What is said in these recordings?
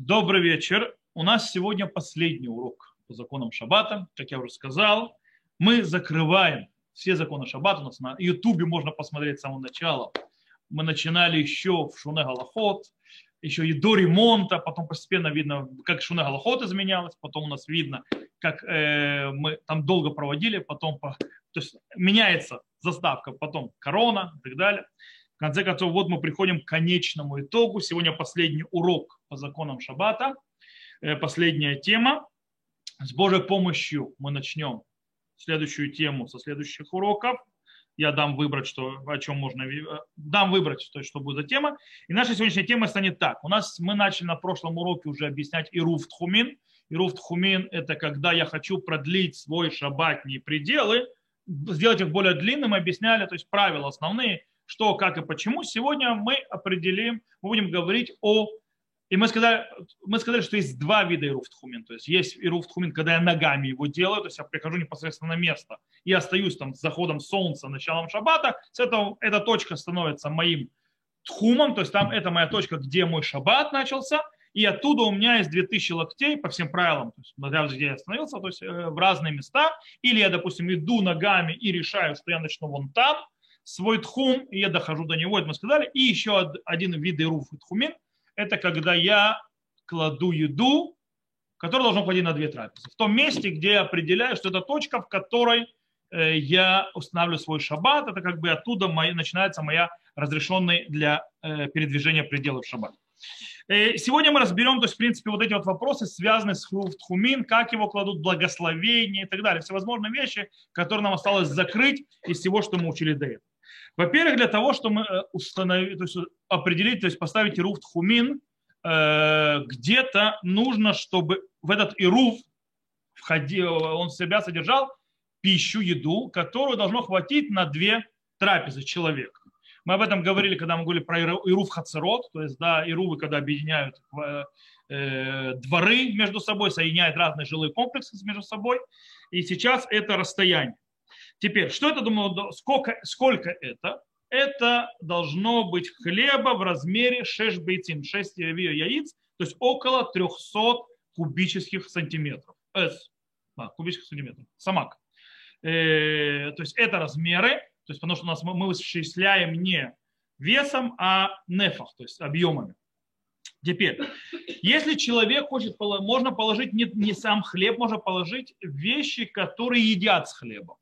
Добрый вечер. У нас сегодня последний урок по законам Шаббата. Как я уже сказал, мы закрываем все законы Шаббата. У нас на Ютубе можно посмотреть с самого начала. Мы начинали еще в Шуне Галахот, еще и до ремонта, потом постепенно видно, как Шуне Галахот изменялось, потом у нас видно, как э, мы там долго проводили, потом по, то есть меняется заставка, потом корона и так далее. В конце концов, вот мы приходим к конечному итогу. Сегодня последний урок по законам Шаббата, э, последняя тема. С Божьей помощью мы начнем следующую тему со следующих уроков. Я дам выбрать, что, о чем можно, э, дам выбрать, что, что будет за тема. И наша сегодняшняя тема станет так. У нас мы начали на прошлом уроке уже объяснять Ируф Тхумин. Ируф Тхумин – это когда я хочу продлить свой шаббатные пределы, сделать их более длинным, объясняли, то есть правила основные – что, как и почему. Сегодня мы определим, мы будем говорить о... И мы сказали, мы сказали, что есть два вида ируфтхумин. То есть есть ируфтхумин, когда я ногами его делаю, то есть я прихожу непосредственно на место и остаюсь там с заходом солнца, началом шаббата. С этого эта точка становится моим тхумом, то есть там это моя точка, где мой шаббат начался, и оттуда у меня есть 2000 локтей по всем правилам, то есть, где я остановился, то есть э, в разные места. Или я, допустим, иду ногами и решаю, что я начну вон там, свой тхум, и я дохожу до него, это мы сказали. И еще один вид ируф и тхумин, это когда я кладу еду, которая должна входить на две трапезы. В том месте, где я определяю, что это точка, в которой э, я устанавливаю свой шаббат, это как бы оттуда моя, начинается моя разрешенный для э, передвижения пределов шаббат. Э, сегодня мы разберем, то есть, в принципе, вот эти вот вопросы, связанные с Тхумин, как его кладут, благословение и так далее. Всевозможные вещи, которые нам осталось закрыть из всего, что мы учили до этого. Во-первых, для того, чтобы э, установить, то есть определить, то есть поставить ируф тхумин, э, где-то нужно, чтобы в этот ируф входил, он в себя содержал пищу, еду, которую должно хватить на две трапезы человека. Мы об этом говорили, когда мы говорили про ируф хацерот, то есть да, ирувы, когда объединяют э, дворы между собой, соединяют разные жилые комплексы между собой. И сейчас это расстояние. Теперь, что это, думаю, сколько, сколько это? Это должно быть хлеба в размере 6 бейтин, 6 яиц, то есть около 300 кубических сантиметров. S, да, кубических сантиметров. Самак. Э, то есть это размеры, то есть потому что у нас мы, мы вычисляем не весом, а нефах, то есть объемами. Теперь, если человек хочет, можно положить не, не сам хлеб, можно положить вещи, которые едят с хлебом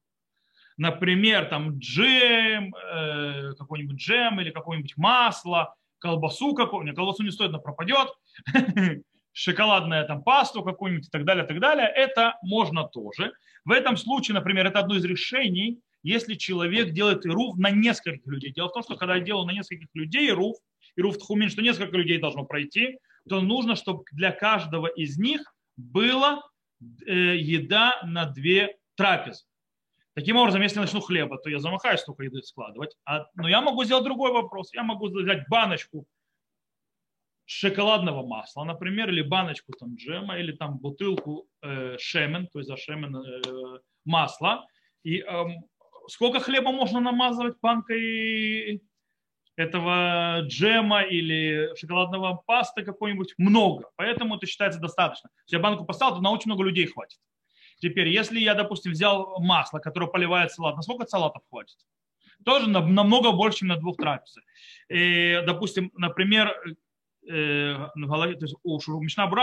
например, там джем, э, какой-нибудь джем или какое-нибудь масло, колбасу какую-нибудь, колбасу не стоит, но пропадет, шоколадная там пасту какую-нибудь и так далее, и так далее, это можно тоже. В этом случае, например, это одно из решений, если человек делает ируф на нескольких людей. Дело в том, что когда я делаю на нескольких людей ируф, ируф тхумин, что несколько людей должно пройти, то нужно, чтобы для каждого из них была э, еда на две трапезы. Таким образом, если я начну хлеба, то я замахаюсь столько еды складывать. А, но я могу сделать другой вопрос. Я могу взять баночку шоколадного масла, например, или баночку там джема, или там бутылку э, шемен, то есть за шемен э, масла. И э, сколько хлеба можно намазывать банкой этого джема или шоколадного паста какой-нибудь? Много. Поэтому это считается достаточно. Если я банку поставил, то на очень много людей хватит. Теперь, если я, допустим, взял масло, которое поливает салат, на сколько салатов хватит? Тоже намного больше, чем на двух трапезах. И, допустим, например, э, то есть,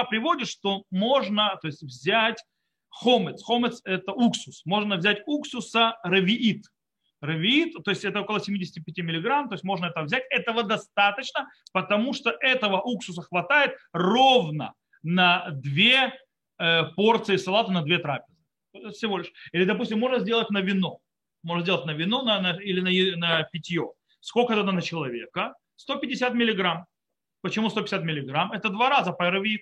приводит, что можно то есть, взять хомец. Хомец – это уксус. Можно взять уксуса равиит. Равиит, то есть это около 75 миллиграмм, то есть можно это взять. Этого достаточно, потому что этого уксуса хватает ровно на две порции салата на две трапезы. Всего лишь. Или, допустим, можно сделать на вино. Можно сделать на вино на, на, или на, на питье. Сколько это на человека? 150 миллиграмм. Почему 150 миллиграмм? Это два раза паровит.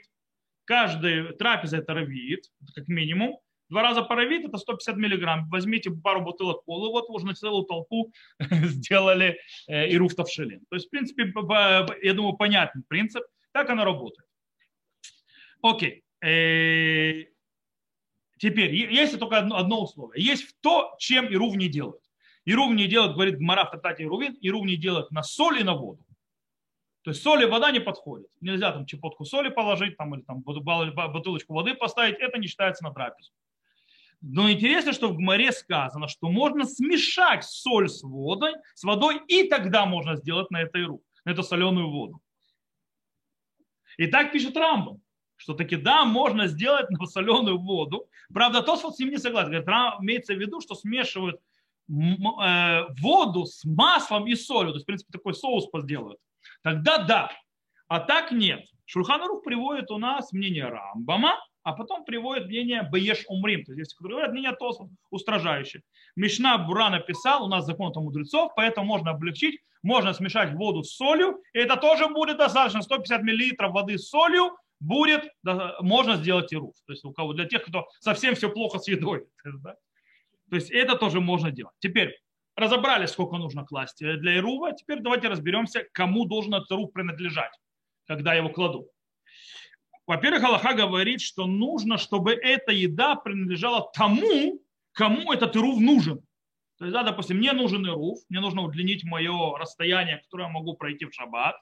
Каждая трапеза это равит, как минимум. Два раза паровит это 150 миллиграмм. Возьмите пару бутылок пола, вот уже на целую толпу сделали э, и руфтовшелин. То есть, в принципе, я думаю, понятный принцип. Так оно работает. Окей. Э, теперь, есть только одно, одно условие. Есть то, чем Ирув не делает. Ирув не делает, говорит Гмара в Татате Ирувин, Ирув не делает на соль и на воду. То есть соль и вода не подходят. Нельзя там чепотку соли положить там, или там бутылочку воды поставить. Это не считается на трапезу. Но интересно, что в Гмаре сказано, что можно смешать соль с водой, с водой, и тогда можно сделать на этой руку, на эту соленую воду. И так пишет Рамбам, что таки да, можно сделать на соленую воду. Правда, тот с ним не согласен. Говорит, имеется в виду, что смешивают э, воду с маслом и солью. То есть, в принципе, такой соус сделают. Тогда да. А так нет. Шурханарух приводит у нас мнение Рамбама, а потом приводит мнение Баеш Умрим, то есть которые говорят, мнение Тосфот устражающее. Мишна Бура написал, у нас закон там мудрецов, поэтому можно облегчить, можно смешать воду с солью, и это тоже будет достаточно, 150 миллилитров воды с солью будет, можно сделать и руф. То есть у кого, для тех, кто совсем все плохо с едой. Да? То есть это тоже можно делать. Теперь разобрались, сколько нужно класть для Ирува. Теперь давайте разберемся, кому должен этот Ирув принадлежать, когда его кладут. Во-первых, Аллаха говорит, что нужно, чтобы эта еда принадлежала тому, кому этот ирув нужен. То есть, да, допустим, мне нужен ирув, мне нужно удлинить мое расстояние, которое я могу пройти в шаббат,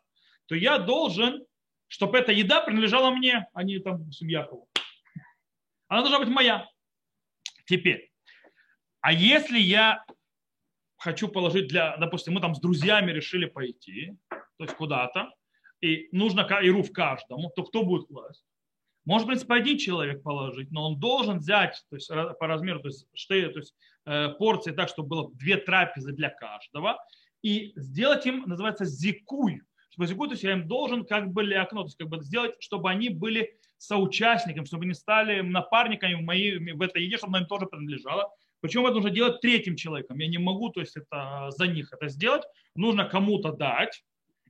то я должен, чтобы эта еда принадлежала мне, а не там Якову. Она должна быть моя. Теперь, а если я хочу положить для, допустим, мы там с друзьями решили пойти, то есть куда-то, и нужно ируф каждому, то кто будет класть? Может, в принципе, один человек положить, но он должен взять то есть, по размеру, то есть, штей, то есть э, порции так, чтобы было две трапезы для каждого, и сделать им, называется, зикуй. Есть я им должен как бы окно, то есть как бы сделать, чтобы они были соучастниками, чтобы они стали напарниками в, моей, в этой еде, чтобы она им тоже принадлежала. Причем это нужно делать третьим человеком. Я не могу, то есть это за них это сделать. Нужно кому-то дать,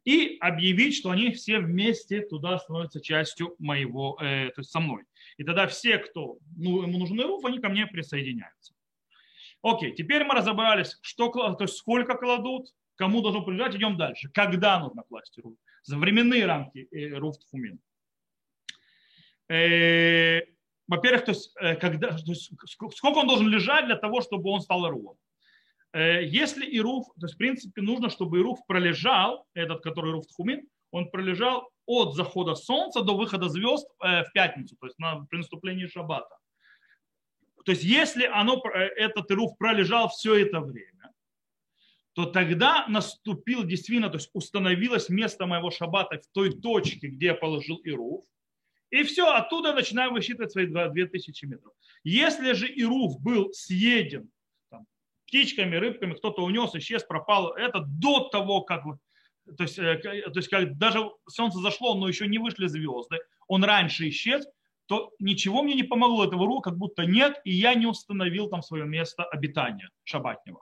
и объявить, что они все вместе туда становятся частью моего, э, то есть со мной. И тогда все, кто ну, ему нужен руф, они ко мне присоединяются. Окей, теперь мы разобрались, что, то есть сколько кладут, кому должно принадлежать, идем дальше. Когда нужно класть руф? За временные рамки э, руф тфумин. Э, во-первых, то есть, э, когда, то есть, сколько он должен лежать для того, чтобы он стал руфом? Э, если Ируф, то есть в принципе нужно, чтобы Ируф пролежал, этот, который Ируф Тхумин, он пролежал от захода солнца до выхода звезд э, в пятницу, то есть на, при наступлении шаббата. То есть если оно, этот Ируф пролежал все это время, то тогда наступил действительно, то есть установилось место моего шаббата в той точке, где я положил Ируф, и все, оттуда начинаю высчитывать свои 2000 метров. Если же Ируф был съеден птичками, рыбками, кто-то унес, исчез, пропал. Это до того, как то есть, э, то есть как даже солнце зашло, но еще не вышли звезды, он раньше исчез, то ничего мне не помогло этого ру, как будто нет, и я не установил там свое место обитания шабатнего.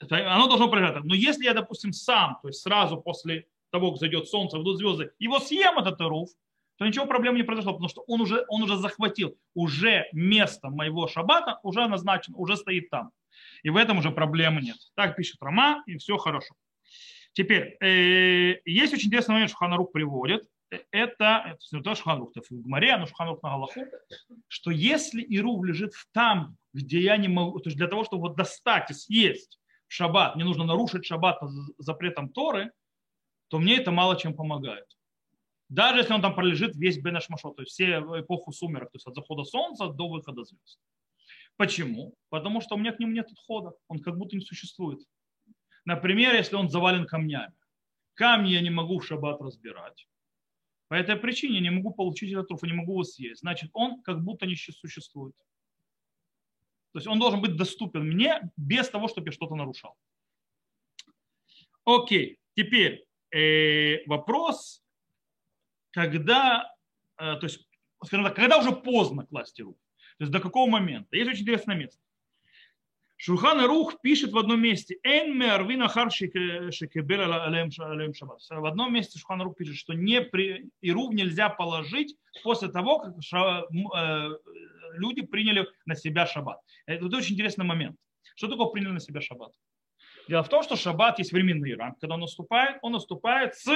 Это, оно должно пролежать. Но если я, допустим, сам, то есть сразу после того, как зайдет солнце, выйдут звезды, его съем этот руф, то ничего проблем не произошло, потому что он уже, он уже захватил, уже место моего шабата уже назначено, уже стоит там. И в этом уже проблемы нет. Так пишет Рома, и все хорошо. Теперь, э, есть очень интересный момент, что Ханарух приводит. Это, это не то, что Ханарух в Гмаре, но Шуханарух на Галаху, что если Ирув лежит там, где я не могу, то есть для того, чтобы его достать и съесть шаббат, мне нужно нарушить шаббат запретам Торы, то мне это мало чем помогает. Даже если он там пролежит весь Бенашмашот, то есть все эпоху сумерок, то есть от захода солнца до выхода звезд. Почему? Потому что у меня к нему нет отхода. Он как будто не существует. Например, если он завален камнями. Камни я не могу в шаббат разбирать. По этой причине я не могу получить этот труф, не могу его съесть. Значит, он как будто не существует. То есть он должен быть доступен мне без того, чтобы я что-то нарушал. Окей, теперь э, вопрос, когда, э, то есть, скажем так, когда уже поздно класть руку. То есть до какого момента? Есть очень интересное место. Шурхан Рух пишет в одном месте. В одном месте Шурхан Рух пишет, что не при, Ирув нельзя положить после того, как ша, э, люди приняли на себя шаббат. Это очень интересный момент. Что такое приняли на себя шаббат? Дело в том, что шаббат есть временный рамки. Когда он наступает, он наступает с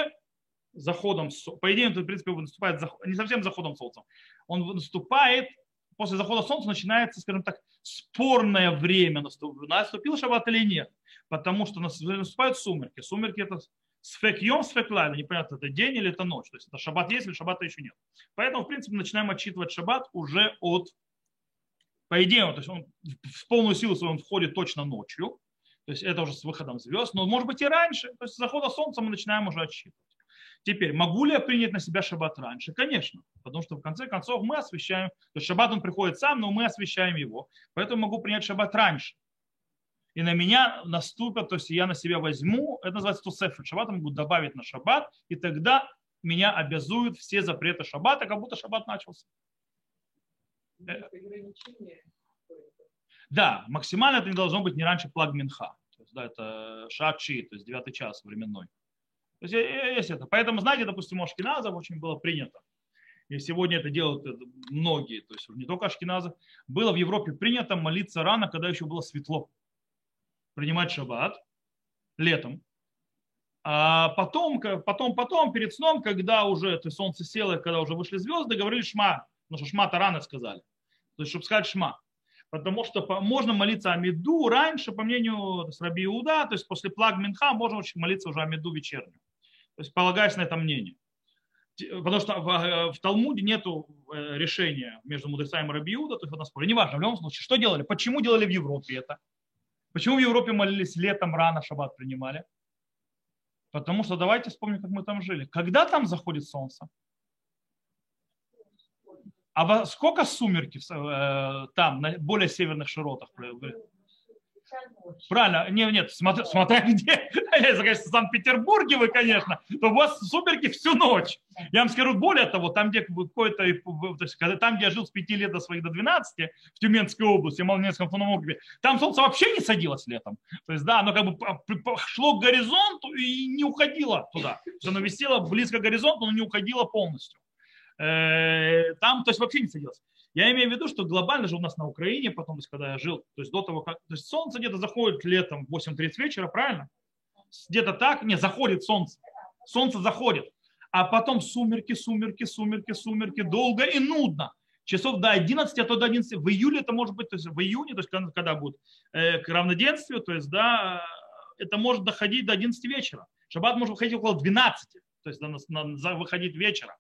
заходом, по идее, он, в принципе, наступает не совсем заходом солнца. Он наступает после захода солнца начинается, скажем так, спорное время. Наступил шаббат или нет. Потому что наступают сумерки. Сумерки это Сфек йом, сфек лайла. Непонятно, это день или это ночь. То есть это шаббат есть или шаббата еще нет. Поэтому, в принципе, начинаем отчитывать шаббат уже от, по идее, то есть он в полную силу свою он входит точно ночью. То есть это уже с выходом звезд, но может быть и раньше. То есть с захода солнца мы начинаем уже отсчитывать. Теперь, могу ли я принять на себя шаббат раньше? Конечно, потому что в конце концов мы освещаем, то есть шаббат он приходит сам, но мы освещаем его, поэтому могу принять шаббат раньше. И на меня наступят, то есть я на себя возьму, это называется тусефер шаббат, могу добавить на шаббат, и тогда меня обязуют все запреты шаббата, как будто шаббат начался. Да, максимально это не должно быть не раньше плаг минха. То есть, да, это шачи, то есть девятый час временной. То есть есть это. Поэтому, знаете, допустим, у ашкеназов очень было принято. И сегодня это делают многие, то есть не только ашкеназы. Было в Европе принято молиться рано, когда еще было светло. Принимать шаббат летом. А потом, потом, потом, перед сном, когда уже то есть солнце село, когда уже вышли звезды, говорили шма. Потому что шма-то рано сказали. То есть, чтобы сказать шма. Потому что можно молиться Амиду раньше, по мнению Раби Иуда, то есть после плаг Минха можно молиться уже Амиду вечернюю. То есть полагаясь на это мнение. Потому что в, э, в Талмуде нет э, решения между мудрецами и Рабиуда, то есть в этом споре. Неважно, в любом случае, что делали? Почему делали в Европе это? Почему в Европе молились летом рано, шаббат принимали? Потому что давайте вспомним, как мы там жили. Когда там заходит солнце? А сколько сумерки э, там, на более северных широтах? Правильно, нет, нет, смотря, смотря где. Если, конечно, в Санкт-Петербурге вы, конечно, то у вас сумерки всю ночь. Я вам скажу, более того, там, где какой-то, то есть, там, где я жил с 5 лет до своих до 12, в Тюменской области, в Малонецком автономном там солнце вообще не садилось летом. То есть, да, оно как бы шло к горизонту и не уходило туда. То есть, оно висело близко к горизонту, но не уходило полностью. Э, там, то есть, вообще не садилось. Я имею в виду, что глобально же у нас на Украине, потом, то есть, когда я жил, то есть до того, как то есть солнце где-то заходит летом в 8.30 вечера, правильно? Где-то так, не, заходит солнце. Солнце заходит. А потом сумерки, сумерки, сумерки, сумерки, долго и нудно. Часов до 11, а то до 11. В июле это может быть, то есть в июне, то есть когда, когда будет э, к равноденствию, то есть, да, это может доходить до 11 вечера. Шаббат может выходить около 12, то есть на, на, выходить вечера.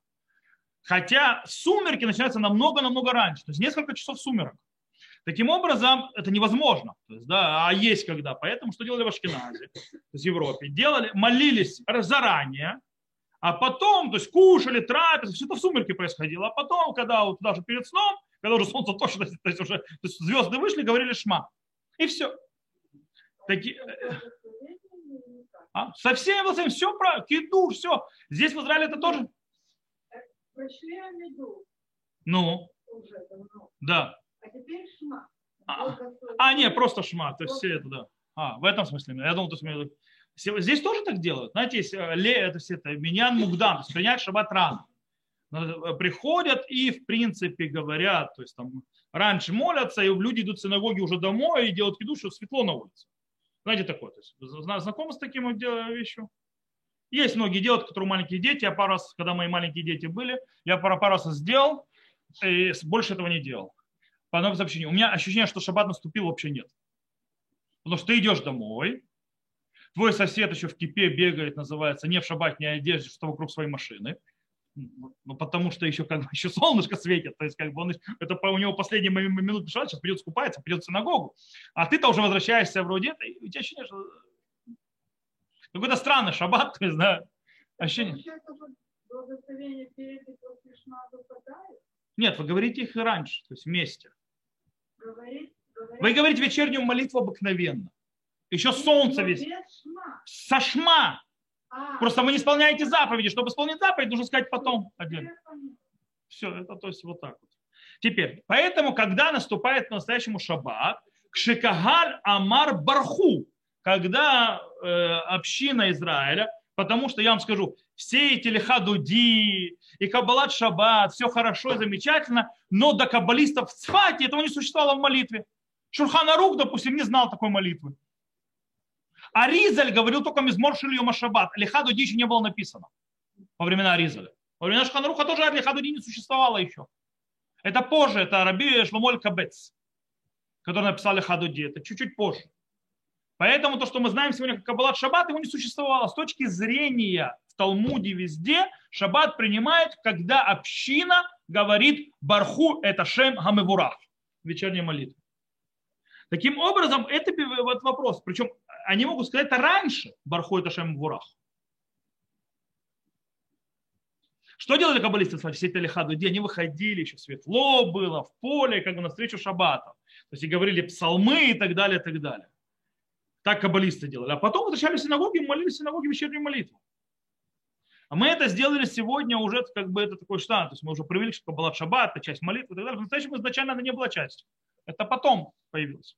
Хотя сумерки начинаются намного-намного раньше, то есть несколько часов сумерок. Таким образом, это невозможно. То есть, да, а есть когда. Поэтому что делали в Ашкеназе, то есть в Европе? Делали, молились заранее, а потом, то есть кушали, трапезы, все это в сумерке происходило. А потом, когда вот даже перед сном, когда уже солнце точно, то есть уже то есть звезды вышли, говорили шма. И все. Таки... Э, а? Со всеми все про киду, все. Здесь в Израиле это тоже Прошли Амиду. Ну. Уже давно. Да. А теперь Шма. А, а не, просто Шма. То есть все это, да. А, в этом смысле. Я думал, то есть, Здесь тоже так делают. Знаете, есть э, ле, это все это миньян мугдам, то есть принять шаббат рано. Э, приходят и, в принципе, говорят, то есть там раньше молятся, и люди идут в синагоги уже домой и делают еду, что светло на улице. Знаете такое? То есть, знакомы с таким вещью? Есть многие делают, которые маленькие дети. Я пару раз, когда мои маленькие дети были, я пару, пару раз сделал, и больше этого не делал. По одному сообщению. У меня ощущение, что шаббат наступил, вообще нет. Потому что ты идешь домой, твой сосед еще в кипе бегает, называется, не в шаббатной одежде, что вокруг своей машины. Ну, потому что еще как бы еще солнышко светит, то есть как бы он, это у него последние минуты шаббат, сейчас придет скупается, придет в синагогу, а ты-то уже возвращаешься вроде, и у тебя ощущение, что какой-то странный шаббат, то есть, да, ощущение. Нет, вы говорите их и раньше, то есть вместе. Вы говорите вечернюю молитву обыкновенно. Еще солнце весь. Со шма. А, Просто вы не исполняете заповеди. Чтобы исполнить заповедь, нужно сказать потом отдельно. Все, это то есть вот так вот. Теперь, поэтому, когда наступает по-настоящему шаббат, кшикагаль амар барху, когда э, община Израиля, потому что я вам скажу, все эти лихадуди и каббалат шаббат, все хорошо и замечательно, но до каббалистов в Цфате этого не существовало в молитве. Шурханарук, допустим, не знал такой молитвы. А Ризаль говорил только мизмор шильема шаббат. Лихадуди еще не было написано во времена Ризаля. Во времена Шурханаруха тоже лихадуди не существовало еще. Это позже, это Раби Шломоль Кабец, который написал лихадуди. Это чуть-чуть позже. Поэтому то, что мы знаем сегодня как Каббалат Шаббат, его не существовало. С точки зрения в Талмуде везде Шаббат принимает, когда община говорит Барху это Шем Гамевурах, вечерняя молитва. Таким образом, это вот вопрос. Причем они могут сказать это раньше Барху это Шем Гамевурах. Что делали каббалисты все эти лихады? Где они выходили, еще светло было, в поле, как бы навстречу шаббату. То есть и говорили псалмы и так далее, и так далее. Так каббалисты делали. А потом возвращались в синагоги и молились в синагоге вечернюю молитву. А мы это сделали сегодня уже, как бы это такой штант. То есть мы уже привели, что была шаббат, это часть молитвы и так далее. В настоящем изначально она не была частью. Это потом появилось.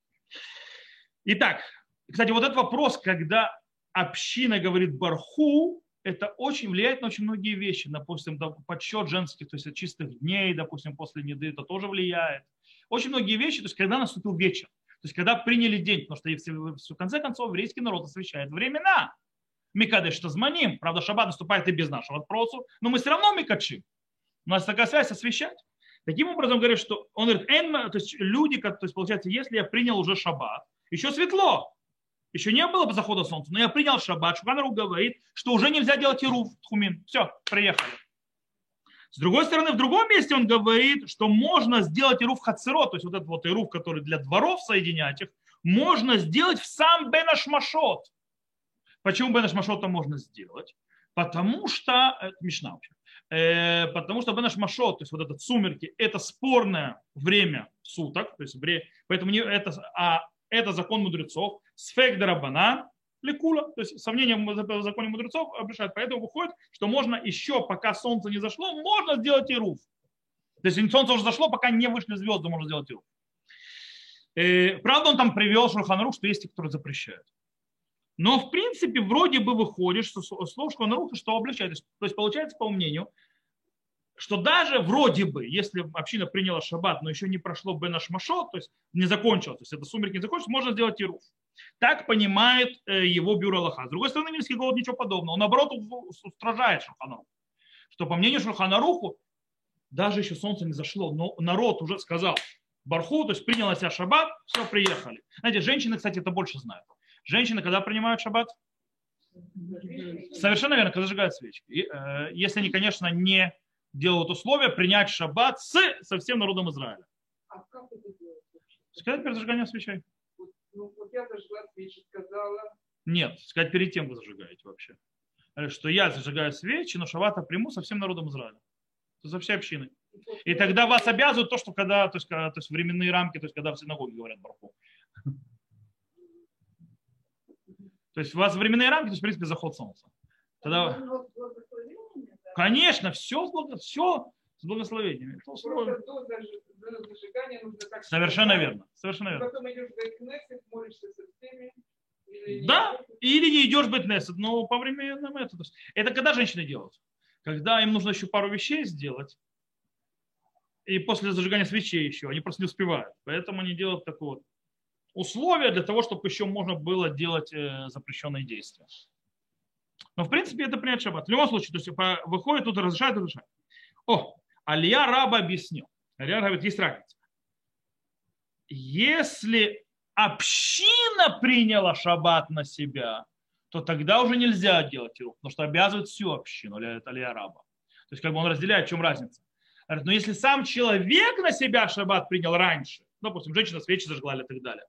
Итак, кстати, вот этот вопрос, когда община говорит барху, это очень влияет на очень многие вещи. Допустим, подсчет женских, то есть чистых дней, допустим, после неды, это тоже влияет. Очень многие вещи, то есть когда наступил вечер, то есть когда приняли день, потому что в конце концов еврейский народ освещает времена. Микадеш что зманим. Правда, шаббат наступает и без нашего вопроса, но мы все равно микачим. У нас такая связь освещать. Таким образом, говорит, что он говорит, то есть люди, то есть получается, если я принял уже шаббат, еще светло, еще не было захода солнца, но я принял шаббат. Шуханару говорит, что уже нельзя делать ируф тхумин. Все, приехали. С другой стороны, в другом месте он говорит, что можно сделать ируф хацеро, то есть вот этот вот ируф, который для дворов соединять их, можно сделать в сам Бенашмашот. Почему Бенашмашота можно сделать? Потому что, это Мишна вообще, э, потому что Бенашмашот, то есть вот этот сумерки, это спорное время суток, то есть поэтому не, это, а это закон мудрецов, сфек дарабана, лекула, то есть сомнение в законе мудрецов обращает. Поэтому выходит, что можно еще, пока солнце не зашло, можно сделать и руф. То есть солнце уже зашло, пока не вышли звезды, можно сделать и руф. Э, правда, он там привел Шурханрух, что есть те, которые запрещают. Но, в принципе, вроде бы выходит, что слово Шурханруха что облегчает. То есть, получается, по мнению, что даже вроде бы, если община приняла шаббат, но еще не прошло Бенаш Машот, то есть не закончилось, то есть это сумерки не закончилось, можно сделать ируф. Так понимает э, его бюро Аллаха. С другой стороны, Мильский голод ничего подобного. Он, наоборот, устражает Шурханаруху. Что по мнению Шурханаруху, даже еще солнце не зашло, но народ уже сказал Барху, то есть принял на себя шаббат, все, приехали. Знаете, женщины, кстати, это больше знают. Женщины, когда принимают шаббат? Совершенно верно, когда зажигают свечки. И, э, если они, конечно, не делают условия принять шаббат с, со всем народом Израиля. А как это делать? Сказать перед зажиганием свечей. Ну, вот я зажгла свечи, сказала. Нет, сказать перед тем вы зажигаете вообще. Что я зажигаю свечи, но шаббата приму со всем народом Израиля. За всей общиной. И тогда вас обязывают то, что когда, то есть, когда, то есть временные рамки, то есть когда в синагоге говорят барху. То есть у вас временные рамки, то есть, в принципе, заход солнца. Тогда... Конечно, все, все с благословениями. Совершенно верно. Совершенно верно. Потом идешь в Кнессет, молишься со всеми. Да, или не идешь быть Кнессет, но по временному это. Это когда женщины делают? Когда им нужно еще пару вещей сделать, и после зажигания свечей еще, они просто не успевают. Поэтому они делают такое вот условие для того, чтобы еще можно было делать э, запрещенные действия. Но в принципе это принять шаббат. В любом случае, то есть выходит тут разрешает, разрешает. О, Алия Раба объяснил. Раба говорит, есть разница. Если община приняла шаббат на себя, то тогда уже нельзя делать его, потому что обязывает всю общину, это Алия Раба. То есть как бы он разделяет, в чем разница. Но если сам человек на себя шаббат принял раньше, допустим, женщина свечи зажгла или так далее,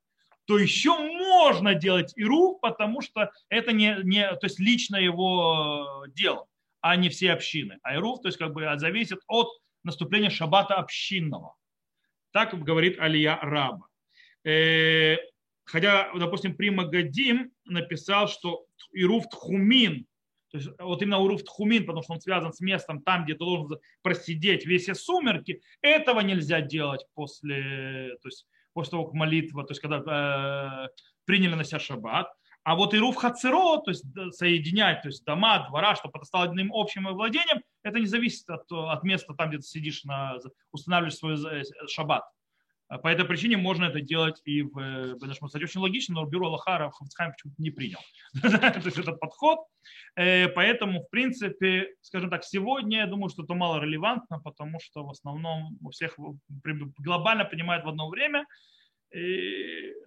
то еще можно делать иру, потому что это не, не то есть лично его дело, а не все общины. А ируф, то есть как бы зависит от наступления шаббата общинного. Так говорит Алия Раба. Э, хотя, допустим, Прима Гадим написал, что Ируф Тхумин, то есть вот именно Уруф Тхумин, потому что он связан с местом там, где ты должен просидеть весь сумерки, этого нельзя делать после, то есть после того, как молитва, то есть когда э, приняли на себя шаббат. А вот и руф хацеро, то есть соединять, то есть дома, двора, чтобы это стало одним общим владением, это не зависит от, от места там, где ты сидишь, на, устанавливаешь свой э, шаббат. По этой причине можно это делать и в э, Бенешму. Кстати, очень логично, но бюро Лохара Хавцхайм почему-то не принял. то есть этот подход. Э, поэтому, в принципе, скажем так, сегодня я думаю, что это мало релевантно, потому что в основном у всех глобально принимают в одно время.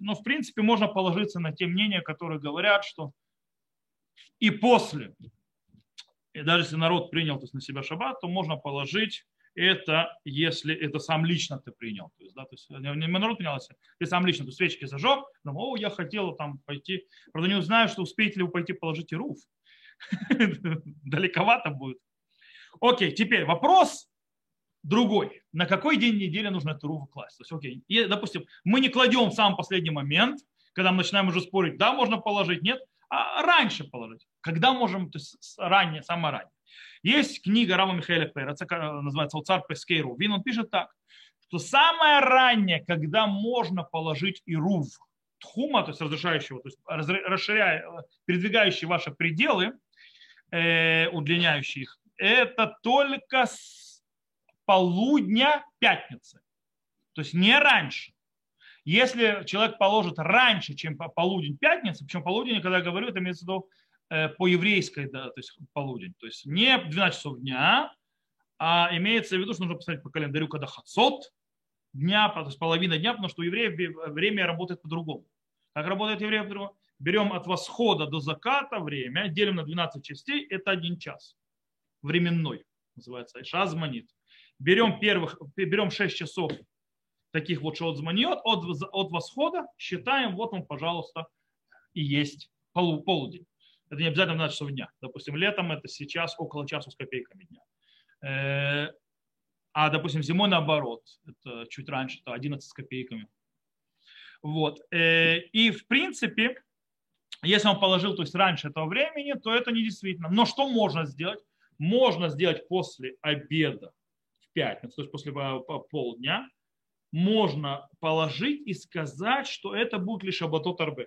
Но в принципе можно положиться на те мнения, которые говорят, что и после, и даже если народ принял то есть, на себя шаббат, то можно положить это, если это сам лично ты принял. То есть, да, то есть не народ принял, а ты сам лично, то свечки зажег, думал, о, я хотел там пойти. Правда, не знаю, что успеете ли вы пойти положить и руф. Далековато будет. Окей, теперь вопрос другой. На какой день недели нужно эту руфу класть? То есть, окей, и, допустим, мы не кладем в самый последний момент, когда мы начинаем уже спорить, да, можно положить, нет, а раньше положить. Когда можем, то есть ранее, самое раннее. Есть книга Рама Михаила Переца, называется «Царь Пескейру». Вин, он пишет так, что самое раннее, когда можно положить ирув тхума, то есть разрешающего, то есть расширяя, передвигающий ваши пределы, э, удлиняющие их, это только с полудня пятницы. То есть не раньше. Если человек положит раньше, чем полудень пятницы, причем полудень, когда я говорю, это имеется в виду Э, по еврейской, да, то есть полудень. То есть не 12 часов дня, а имеется в виду, что нужно посмотреть по календарю, когда хацот дня, то есть половина дня, потому что у евреев время работает по-другому. Как работает евреев по-другому? Берем от восхода до заката время, делим на 12 частей, это один час. Временной называется. Шазманит. Берем, первых, берем 6 часов таких вот зманьет от, от восхода, считаем, вот он, пожалуйста, и есть полу, полудень. Это не обязательно 12 часов дня. Допустим, летом это сейчас около часу с копейками дня. Э, а, допустим, зимой наоборот, это чуть раньше, это 11 с копейками. Вот. Э, и, в принципе, если он положил то есть раньше этого времени, то это не действительно. Но что можно сделать? Можно сделать после обеда пятницу, то есть после полдня, можно положить и сказать, что это будет лишь абатот арбе.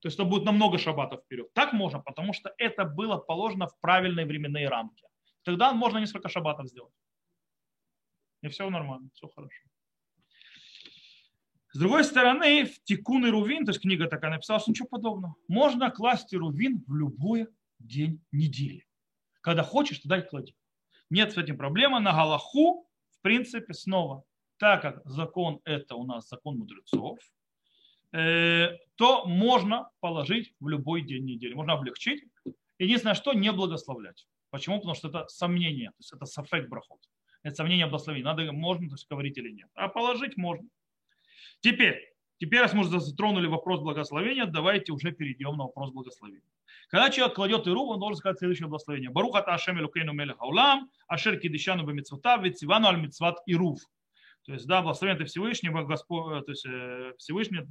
То есть это будет намного шабатов вперед. Так можно, потому что это было положено в правильные временные рамки. Тогда можно несколько шабатов сделать. И все нормально, все хорошо. С другой стороны, в Тикун и Рувин, то есть книга такая написала, что ничего подобного. Можно класть Рувин в любой день недели. Когда хочешь, туда и клади. Нет с этим проблемы. На Галаху, в принципе, снова, так как закон это у нас закон мудрецов, Э, то можно положить в любой день недели. Можно облегчить. Единственное, что не благословлять. Почему? Потому что это сомнение, то есть это сафек брахот. Это сомнение благословения. Надо, можно то есть, говорить или нет. А положить можно. Теперь, теперь, раз мы уже затронули вопрос благословения, давайте уже перейдем на вопрос благословения. Когда человек кладет иру, он должен сказать следующее благословение. Баруха та Ашем Элукейну Мелех Аулам, Ашер Кидишану Бемитсвата, Вецивану Аль Митсват Ирув. То есть, да, благословение Всевышнего, Господь, то есть э, Всевышний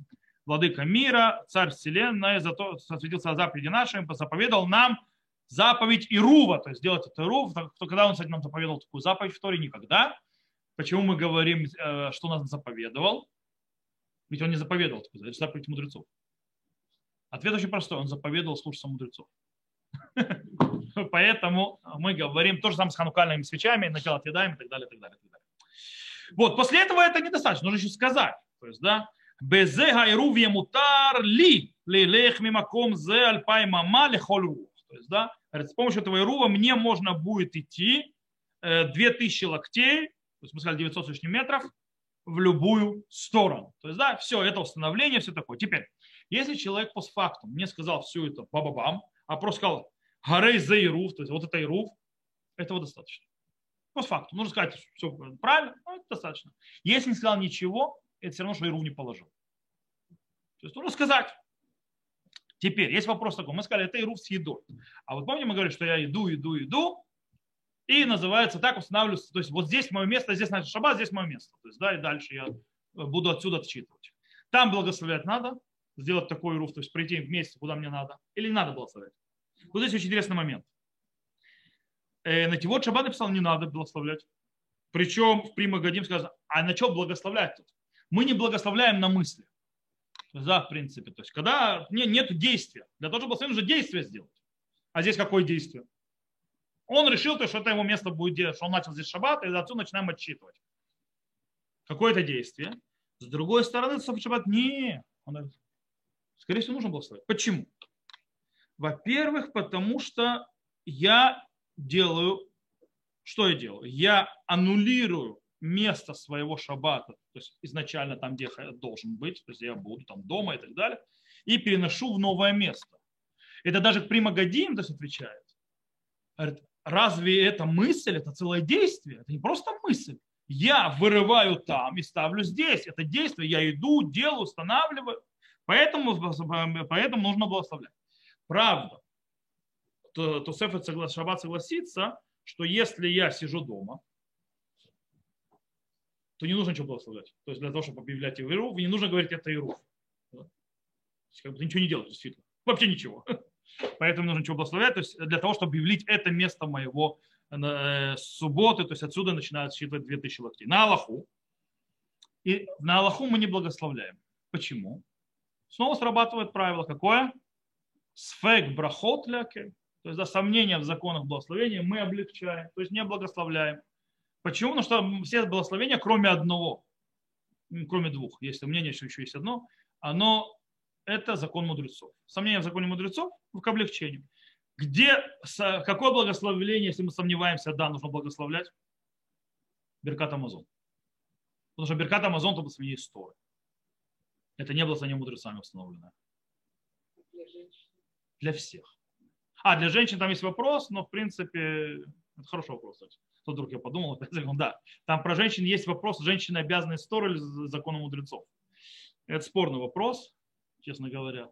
владыка мира, царь вселенной, зато сосветился заповеди нашим, заповедал нам заповедь Ирува, то есть сделать это Ирув. Когда он, кстати, нам заповедал такую заповедь в Торе? Никогда. Почему мы говорим, э, что он заповедовал? Ведь он не заповедовал такую заповедь, заповедь мудрецов. Ответ очень простой, он заповедовал слушаться мудрецов. Поэтому мы говорим то же самое с ханукальными свечами, начало отъедаем и так далее, и так далее, и так далее. Вот, после этого это недостаточно, нужно еще сказать. То есть, да, Безе гайрув емутар ли лилех мимаком зе альпай мама лехол рух. То есть, да, с помощью этого ирува мне можно будет идти 2000 локтей, то есть мы сказали 900 с лишним метров, в любую сторону. То есть, да, все, это установление, все такое. Теперь, если человек постфактум мне сказал все это бабабам, а просто сказал гарей за ирув, то есть вот это ирув, этого достаточно. Постфактум. Нужно сказать, все правильно, ну, это достаточно. Если не сказал ничего, это все равно, что Ирув не положил. То есть нужно сказать. Теперь, есть вопрос такой. Мы сказали, это Ирув с едой. А вот помните, мы говорили, что я иду, иду, иду, и называется так, устанавливается. То есть вот здесь мое место, здесь значит шаббат, здесь мое место. То есть, да, и дальше я буду отсюда отчитывать. Там благословлять надо, сделать такой руф, то есть прийти вместе, куда мне надо. Или не надо благословлять. Вот здесь очень интересный момент. Э, на вот Шаббат написал, не надо благословлять. Причем в Прима Гадим сказано, а на что благословлять тут? мы не благословляем на мысли. Да, в принципе. То есть, когда не, нет действия. Для того, чтобы благословить, нужно действие сделать. А здесь какое действие? Он решил, то, что это его место будет делать, что он начал здесь шаббат, и отсюда начинаем отчитывать. Какое это действие? С другой стороны, Софи Шаббат, не. Он, скорее всего, нужно благословить. Почему? Во-первых, потому что я делаю, что я делаю? Я аннулирую место своего шаббата, то есть изначально там, где я должен быть, то есть я буду там дома и так далее, и переношу в новое место. Это даже Прима Гадим то есть, отвечает. Разве это мысль, это целое действие? Это не просто мысль. Я вырываю там и ставлю здесь. Это действие. Я иду, делаю, устанавливаю. Поэтому, поэтому нужно благословлять. Правда. То, то Сефет согла, Шаббат согласится, что если я сижу дома, то не нужно ничего благословлять. То есть для того, чтобы объявлять Ируф, не нужно говорить это Ируф. Как бы ничего не делаешь, действительно. Вообще ничего. Поэтому нужно ничего благословлять. То есть для того, чтобы объявить это место моего э, субботы, то есть отсюда начинают считывать 2000 локтей. На Аллаху. И на Аллаху мы не благословляем. Почему? Снова срабатывает правило какое? Сфек брахот. То есть да, сомнения в законах благословения мы облегчаем, то есть не благословляем. Почему? Потому что все благословения, кроме одного, кроме двух, если мнение еще, еще есть одно, оно это закон мудрецов. Сомнение в законе мудрецов к облегчению. Где, какое благословление, если мы сомневаемся, да, нужно благословлять? Беркат Амазон. Потому что Беркат Амазон это благословение истории. Это не благословение мудрецами установленное. Для женщин. Для всех. А, для женщин там есть вопрос, но в принципе, это хороший вопрос, кстати. Тут вдруг я подумал, опять да. Там про женщин есть вопрос, женщины обязаны сторы или законом мудрецов. Это спорный вопрос, честно говоря.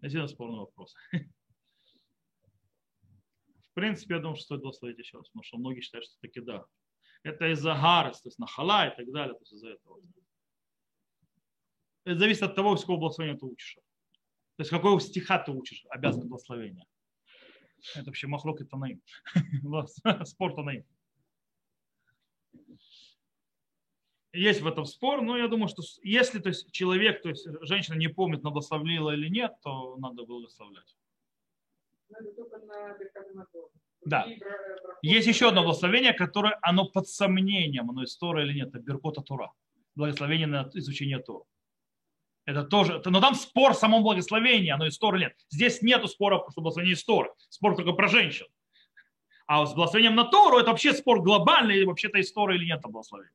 Это спорный вопрос. В принципе, я думаю, что стоит благословить еще раз, потому что многие считают, что таки да. Это из-за гарес, то есть нахала и так далее, то есть из-за этого. Это зависит от того, из какого благословения ты учишь. То есть какого стиха ты учишь, обязан благословения. Это вообще махлок и танаим. Спор танаим. Есть в этом спор, но я думаю, что если то есть, человек, то есть женщина не помнит, благословила или нет, то надо благословлять. Да. Есть еще одно благословение, которое оно под сомнением, оно из Тора или нет, это Беркота Тура. Благословение на изучение Тора. Это тоже, но там спор в самом благословении, оно истории нет. Здесь нету спора, что благословение истории. Спор только про женщин. А с благословением на Тору это вообще спор глобальный, или вообще-то история или нет благословения.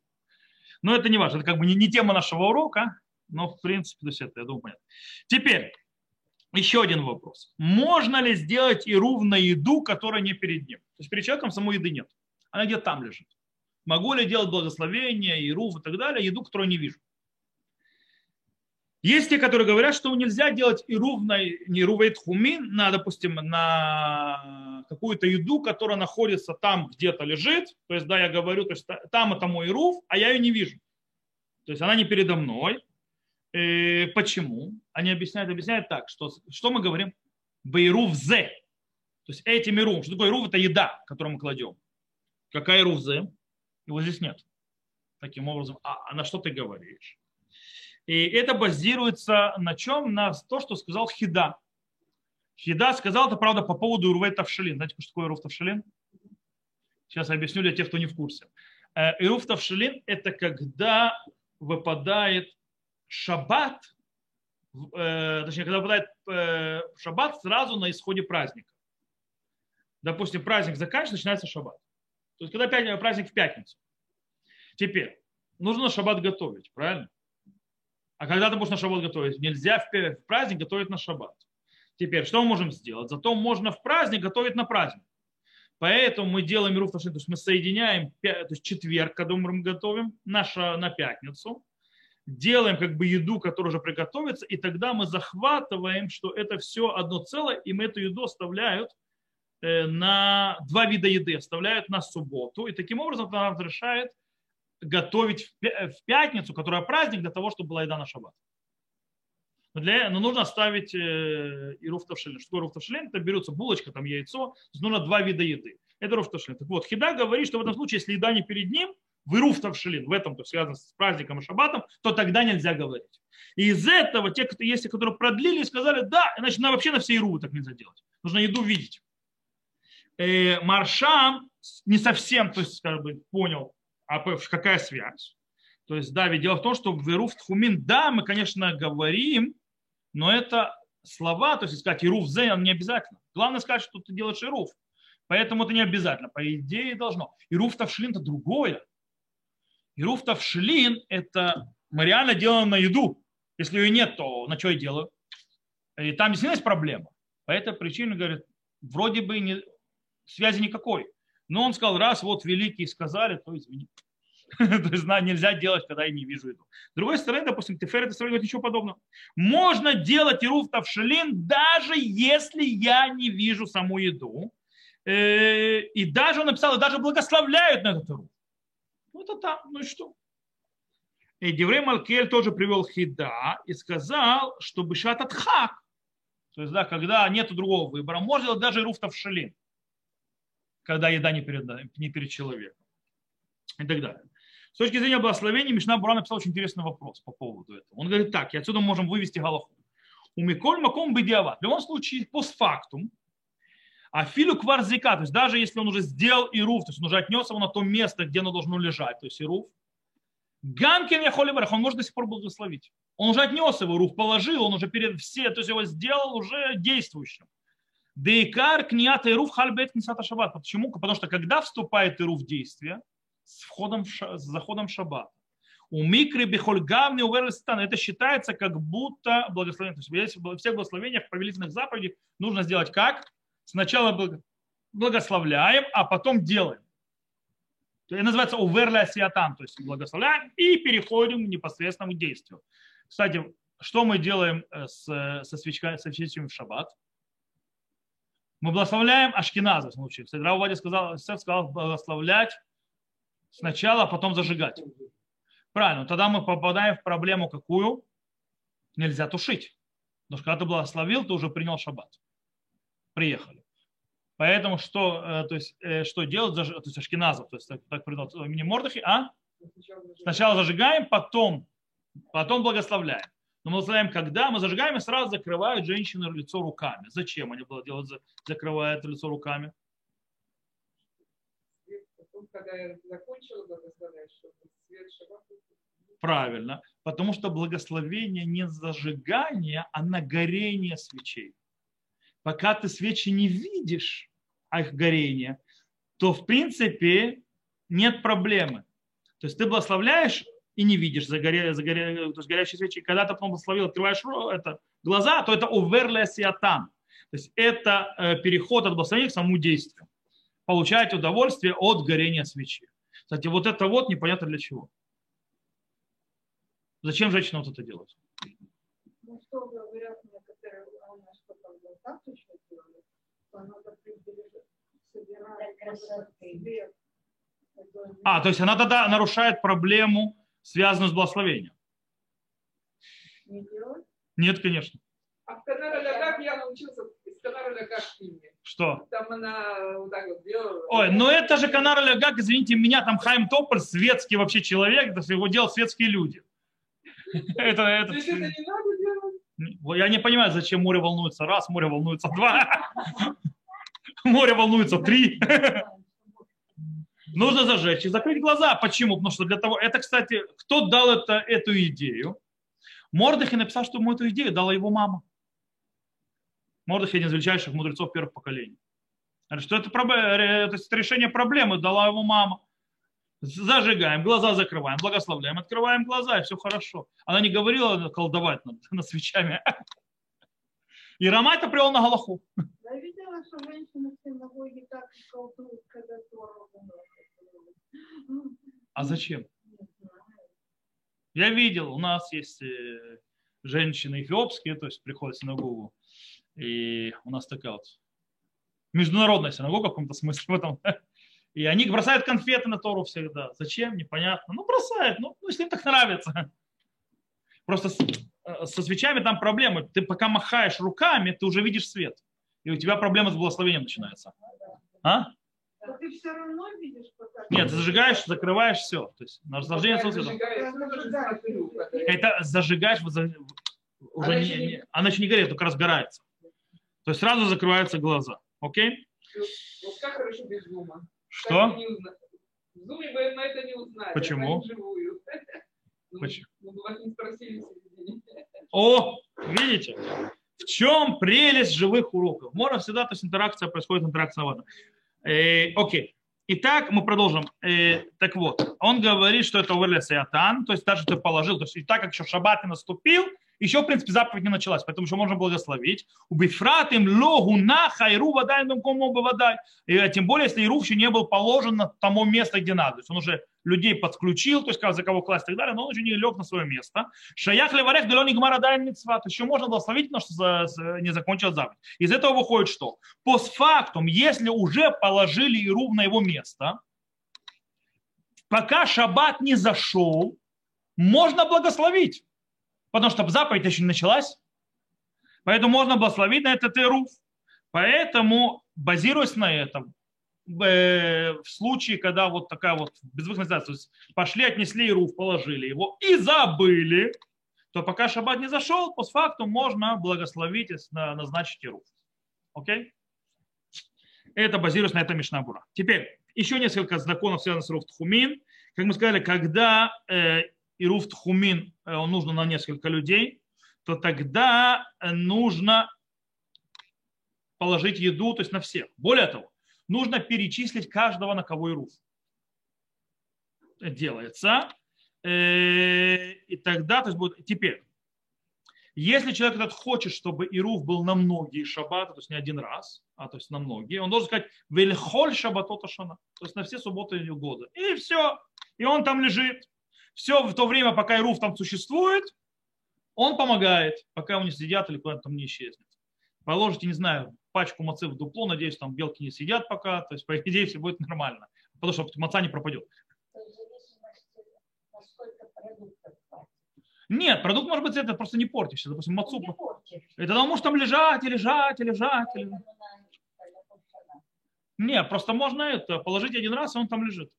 Но это не важно, это как бы не, не тема нашего урока, но в принципе, то есть это, я думаю, понятно. Теперь, еще один вопрос. Можно ли сделать иру на еду, которая не перед ним? То есть перед человеком самой еды нет. Она где-то там лежит. Могу ли делать благословение, иру и так далее, еду, которую не вижу? Есть те, которые говорят, что нельзя делать и ровно, не рувейт хумин, на, допустим, на какую-то еду, которая находится там, где-то лежит. То есть, да, я говорю, то есть там это мой рув, а я ее не вижу. То есть она не передо мной. И э, почему? Они объясняют, объясняют так, что, что мы говорим? Бейрув зе. То есть этим ирув. Что такое ирув? Это еда, которую мы кладем. Какая ирув зе? Его здесь нет. Таким образом, а, а на что ты говоришь? И это базируется на чем? На то, что сказал Хида. Хида сказал это, правда, по поводу Урвей Тавшилин. Знаете, что такое Ируф Тавшилин? Сейчас объясню для тех, кто не в курсе. Э, Ируф Тавшилин – это когда выпадает шаббат, э, точнее, когда выпадает э, шаббат сразу на исходе праздника. Допустим, праздник заканчивается, начинается шаббат. То есть, когда праздник в пятницу. Теперь, нужно шаббат готовить, правильно? А когда ты будешь на шаббат готовить? Нельзя в праздник готовить на шаббат. Теперь, что мы можем сделать? Зато можно в праздник готовить на праздник. Поэтому мы делаем Ируф то есть мы соединяем то есть четверг, когда мы готовим, наша, на пятницу, делаем как бы еду, которая уже приготовится, и тогда мы захватываем, что это все одно целое, и мы эту еду оставляют э, на два вида еды, оставляют на субботу, и таким образом это нам разрешает готовить в пятницу, которая праздник, для того, чтобы была еда на шаббат. Но, для, но нужно ставить э, и руфтавшелин. Что такое руфтавшелин? Это берется булочка, там яйцо. Нужно два вида еды. Это руфтавшелин. Так вот, Хида говорит, что в этом случае, если еда не перед ним, вы руфтавшелин, в этом, то связано с праздником и шаббатом, то тогда нельзя говорить. И из этого те, кто есть, которые продлили, сказали, да, иначе на, вообще на все иру так нельзя делать. Нужно еду видеть. Э, Маршам не совсем, то есть, скажем, понял а какая связь? То есть, да, ведь дело в том, что в Ируф Тхумин, да, мы, конечно, говорим, но это слова, то есть сказать Ируф Зе, не обязательно. Главное сказать, что ты делаешь Ируф. Поэтому это не обязательно. По идее должно. И руф тавшлин это другое. И руф тавшлин это мы реально делаем на еду. Если ее нет, то на что я делаю? И там действительно есть проблема. По этой причине, говорит, вроде бы не, связи никакой. Но он сказал, раз вот великие сказали, то извини. То есть нельзя делать, когда я не вижу еду. С другой стороны, допустим, Тефер это говорит ничего подобного. Можно делать ируф тавшилин, даже если я не вижу саму еду. Э, и даже он написал, даже благословляют на этот ируф. Ну это там, ну и что? И Деврей Малкель тоже привел хида и сказал, что бешат хак, то есть, да, когда нет другого выбора, можно делать даже ируф тавшилин, когда еда не перед, не перед человеком и так далее. С точки зрения благословения Мишна Бура написал очень интересный вопрос по поводу этого. Он говорит так, и отсюда можем вывести галаху. У Миколь Маком Бедиават. В любом случае, постфактум, а филю кварзика, то есть даже если он уже сделал ируф, то есть он уже отнес его на то место, где оно должно лежать, то есть ируф, Гамкин я он может до сих пор благословить. Он уже отнес его, рух положил, он уже перед все, то есть его сделал уже действующим. Дейкар книат ируф хальбет книсата шаббат. Почему? Потому что когда вступает ируф в действие, с, входом, с заходом шаббат. У микры бихольгавни уверлистан. Это считается как будто благословение. То есть в всех благословениях, повелительных заповедях нужно сделать как? Сначала благословляем, а потом делаем. Это называется уверля сиатан, то есть благословляем и переходим к непосредственному действию. Кстати, что мы делаем э, с, со, свечками, со свечами в шаббат? Мы благословляем Ашкиназа в случае. Кстати, Раввади сказал, сказал благословлять сначала, а потом зажигать. Правильно, тогда мы попадаем в проблему какую? Нельзя тушить. Потому что когда ты благословил, ты уже принял шаббат. Приехали. Поэтому что, э, то есть, э, что делать, то есть ашкеназов, то есть так, так придут имени Мордахи, а? Сначала зажигаем, потом, потом благословляем. Но мы благословляем когда? Мы зажигаем и сразу закрывают женщины лицо руками. Зачем они было делать, закрывают лицо руками? когда я закончила благословлять, чтобы свет шаббата Правильно, потому что благословение не зажигание, а на горение свечей. Пока ты свечи не видишь, а их горение, то в принципе нет проблемы. То есть ты благословляешь и не видишь загоря, загоря, то есть горящие свечи. Когда ты потом благословил, открываешь это, глаза, то это уверле сиатан. То есть это э, переход от благословения к самому действию получать удовольствие от горения свечи. Кстати, вот это вот непонятно для чего. Зачем женщина вот это делает? Ну, что говорят некоторые, а у нас потом так еще делали, то она, а, то есть она тогда нарушает проблему, связанную с благословением. Не Нет, конечно. А в Канаре я научился из Канара как что? Там она вот так вот делала. Ой, ну это же Канар Лягак, извините меня, там Хайм Тополь, светский вообще человек, это его делают светские люди. Это, это... То есть это не надо? Я не понимаю, зачем море волнуется раз, море волнуется два, море волнуется три. Нужно зажечь и закрыть глаза. Почему? Потому что для того, это, кстати, кто дал это, эту идею? Мордыхи написал, что ему эту идею дала его мама. Мордых один из величайших мудрецов первых поколений. Что это, это решение проблемы дала его мама. Зажигаем, глаза закрываем, благословляем, открываем глаза, и все хорошо. Она не говорила колдовать над, над свечами. И Рама это привел на Галаху. Я видела, что женщины в синагоге так колдуют, когда А зачем? Я видел, у нас есть э, женщины эфиопские, то есть приходят в синагогу, и у нас такая вот международная синагога в каком-то смысле в этом. И они бросают конфеты на Тору всегда. Зачем? Непонятно. Ну, бросают. Ну, ну если им так нравится. Просто с, э, со свечами там проблемы. Ты пока махаешь руками, ты уже видишь свет. И у тебя проблема с благословением начинается. А? Но ты все равно видишь пока. Нет, ты зажигаешь, закрываешь все. То есть наслаждение солнцем. Это зажигаешь, уже она, не, не, она еще не горит, только разбирается. То есть сразу закрываются глаза. Окей? Вот как хорошо без зума. Что? В зуме бы мы это не узнали. Почему? Ну, Почему? Мы бы вас не спросили О, видите? В чем прелесть живых уроков? Можно всегда, то есть интеракция происходит, интеракция вода. Э, окей. Итак, мы продолжим. Э, так вот, он говорит, что это Уэрлес Атан, то есть даже ты положил, то есть и так как еще шаббат не наступил, еще, в принципе, заповедь не началась, поэтому еще можно благословить. Убифрат им логу на хайру водай кому водай. И а тем более, если Ирув еще не был положен на тому место, где надо. То есть он уже людей подключил, то есть за кого класть и так далее, но он еще не лег на свое место. Шаях леварех галони гмара дай. То есть еще можно благословить, но что не закончил заповедь. Из этого выходит что? Постфактум, если уже положили Ирув на его место, пока шаббат не зашел, можно благословить потому что заповедь еще не началась. Поэтому можно благословить на этот Ируф. Поэтому, базируясь на этом, э, в случае, когда вот такая вот безвыходная то есть пошли, отнесли Ируф, положили его и забыли, то пока шаббат не зашел, по факту можно благословить и назначить Ируф. Окей? Это базируясь на этом Мишнабура. Теперь, еще несколько законов, связанных с Ируф Тхумин. Как мы сказали, когда э, и руф тхумин э, нужно на несколько людей, то тогда нужно положить еду, то есть на всех. Более того, нужно перечислить каждого, на кого и руф делается. Э, и тогда, то есть будет, теперь, если человек этот хочет, чтобы Ируф был на многие шаббаты, то есть не один раз, а то есть на многие, он должен сказать «Вельхоль шаббатота шана», то есть на все субботы года. И все. И он там лежит все в то время, пока Ируф там существует, он помогает, пока его не сидят или куда-то там не исчезнет. Положите, не знаю, пачку мацы в дупло, надеюсь, там белки не сидят пока, то есть, по идее, все будет нормально, потому что маца не пропадет. Нет, продукт может быть это просто не портишься. Допустим, мацу. Это тогда может там лежать и лежать и лежать. И. Нет, просто можно это положить один раз, и он там лежит.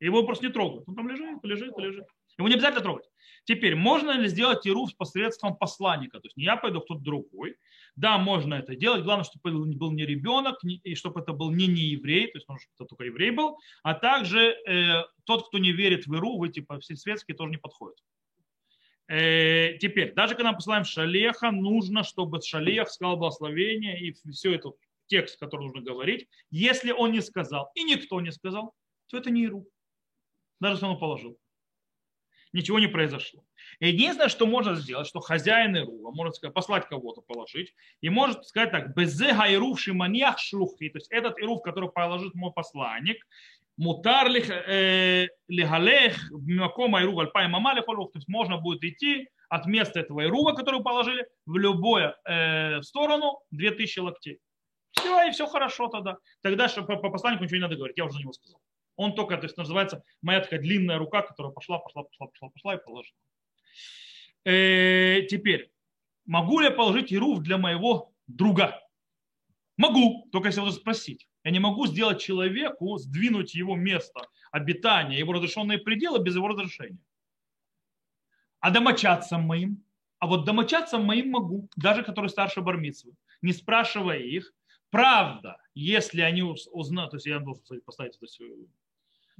Его просто не трогают. Он там лежит, лежит, лежит. Его не обязательно трогать. Теперь, можно ли сделать ируф посредством посланника? То есть не я пойду, а кто-то другой. Да, можно это делать. Главное, чтобы это был не ребенок, и чтобы это был не не еврей, то есть нужно, чтобы это только еврей был, а также э, тот, кто не верит в Иру, в эти все светские тоже не подходят. Э, теперь, даже когда мы посылаем шалеха, нужно, чтобы шалех сказал благословение и все это текст, который нужно говорить. Если он не сказал и никто не сказал, то это не Иру даже если он положил. Ничего не произошло. Единственное, что можно сделать, что хозяин Ирува может сказать, послать кого-то положить, и может сказать так, безе гайрув шиманьях шлухи, то есть этот Ирув, который положит мой посланник, мутар э, лигалех мяком Ирув альпай мамали то есть можно будет идти от места этого Ирува, который положили, в любую э, сторону 2000 локтей. Все, и все хорошо тогда. Тогда что по, по посланнику ничего не надо говорить, я уже за него сказал. Он только, то есть называется моя такая длинная рука, которая пошла, пошла, пошла, пошла, пошла и положила. Э, теперь, могу ли я положить Ируф для моего друга? Могу, только если буду спросить. Я не могу сделать человеку, сдвинуть его место обитания, его разрешенные пределы без его разрешения. А домочадцам моим? А вот домочадцам моим могу, даже которые старше бармицвы, не спрашивая их. Правда, если они узнают, то есть я должен поставить это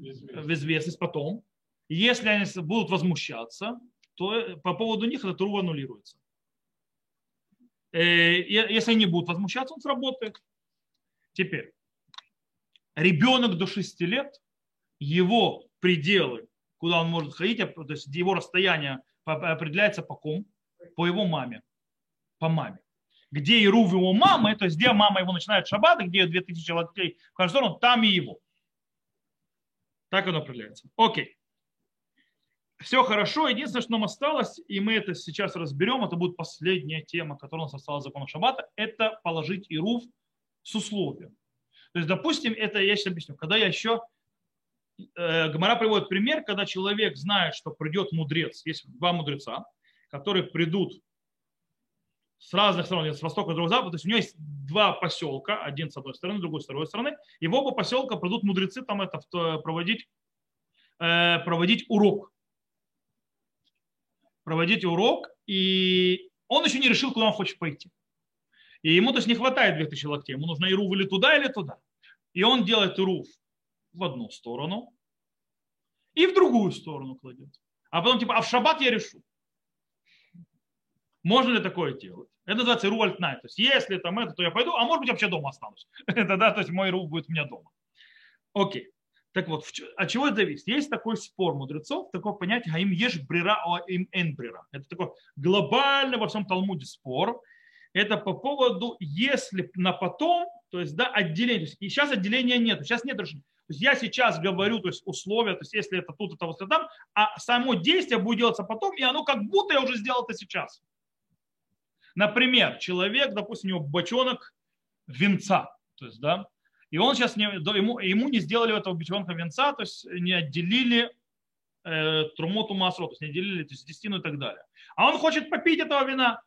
в известность потом. Если они будут возмущаться, то по поводу них этот РУ аннулируется. Э, если они будут возмущаться, он сработает. Теперь, ребенок до 6 лет, его пределы, куда он может ходить, а, то есть его расстояние определяется по ком? По его маме. По маме. Где Ирув его мамы, то есть где мама его начинает шаббат, где 2000 локтей в каждую сторону, там и его. Так оно определяется. Окей. Все хорошо. Единственное, что нам осталось, и мы это сейчас разберем, это будет последняя тема, которая у нас осталась закона Шаббата, это положить Ируф с условием. То есть, допустим, это я сейчас объясню. Когда я еще э, Гмара приводит пример, когда человек знает, что придет мудрец, есть два мудреца, которые придут с разных сторон, с востока с другого запада. То есть у него есть два поселка, один с одной стороны, другой с другой стороны. И в оба поселка придут мудрецы там это проводить, э, проводить урок. Проводить урок, и он еще не решил, куда он хочет пойти. И ему то есть не хватает 2000 локтей, ему нужно ирув или туда, или туда. И он делает ирув в одну сторону и в другую сторону кладет. А потом типа, а в шаббат я решу. Можно ли такое делать? Это называется Иру Альтнай. То есть если там это, то я пойду, а может быть вообще дома останусь. это, да, то есть мой Иру будет у меня дома. Окей. Так вот, от чего это зависит? Есть такой спор мудрецов, такое понятие, им ешь брера, а им эн. Это такой глобальный во всем Талмуде спор. Это по поводу, если на потом, то есть, да, отделение. Есть, и сейчас отделения нет. Сейчас нет решения. То есть я сейчас говорю, то есть условия, то есть если это тут, это вот там, а само действие будет делаться потом, и оно как будто я уже сделал это сейчас. Например, человек, допустим, у него бочонок венца, то есть, да, и он сейчас не, ему, ему не сделали этого бочонка венца, то есть не отделили э, трумоту масру, то есть не отделили то есть, десятину и так далее. А он хочет попить этого вина.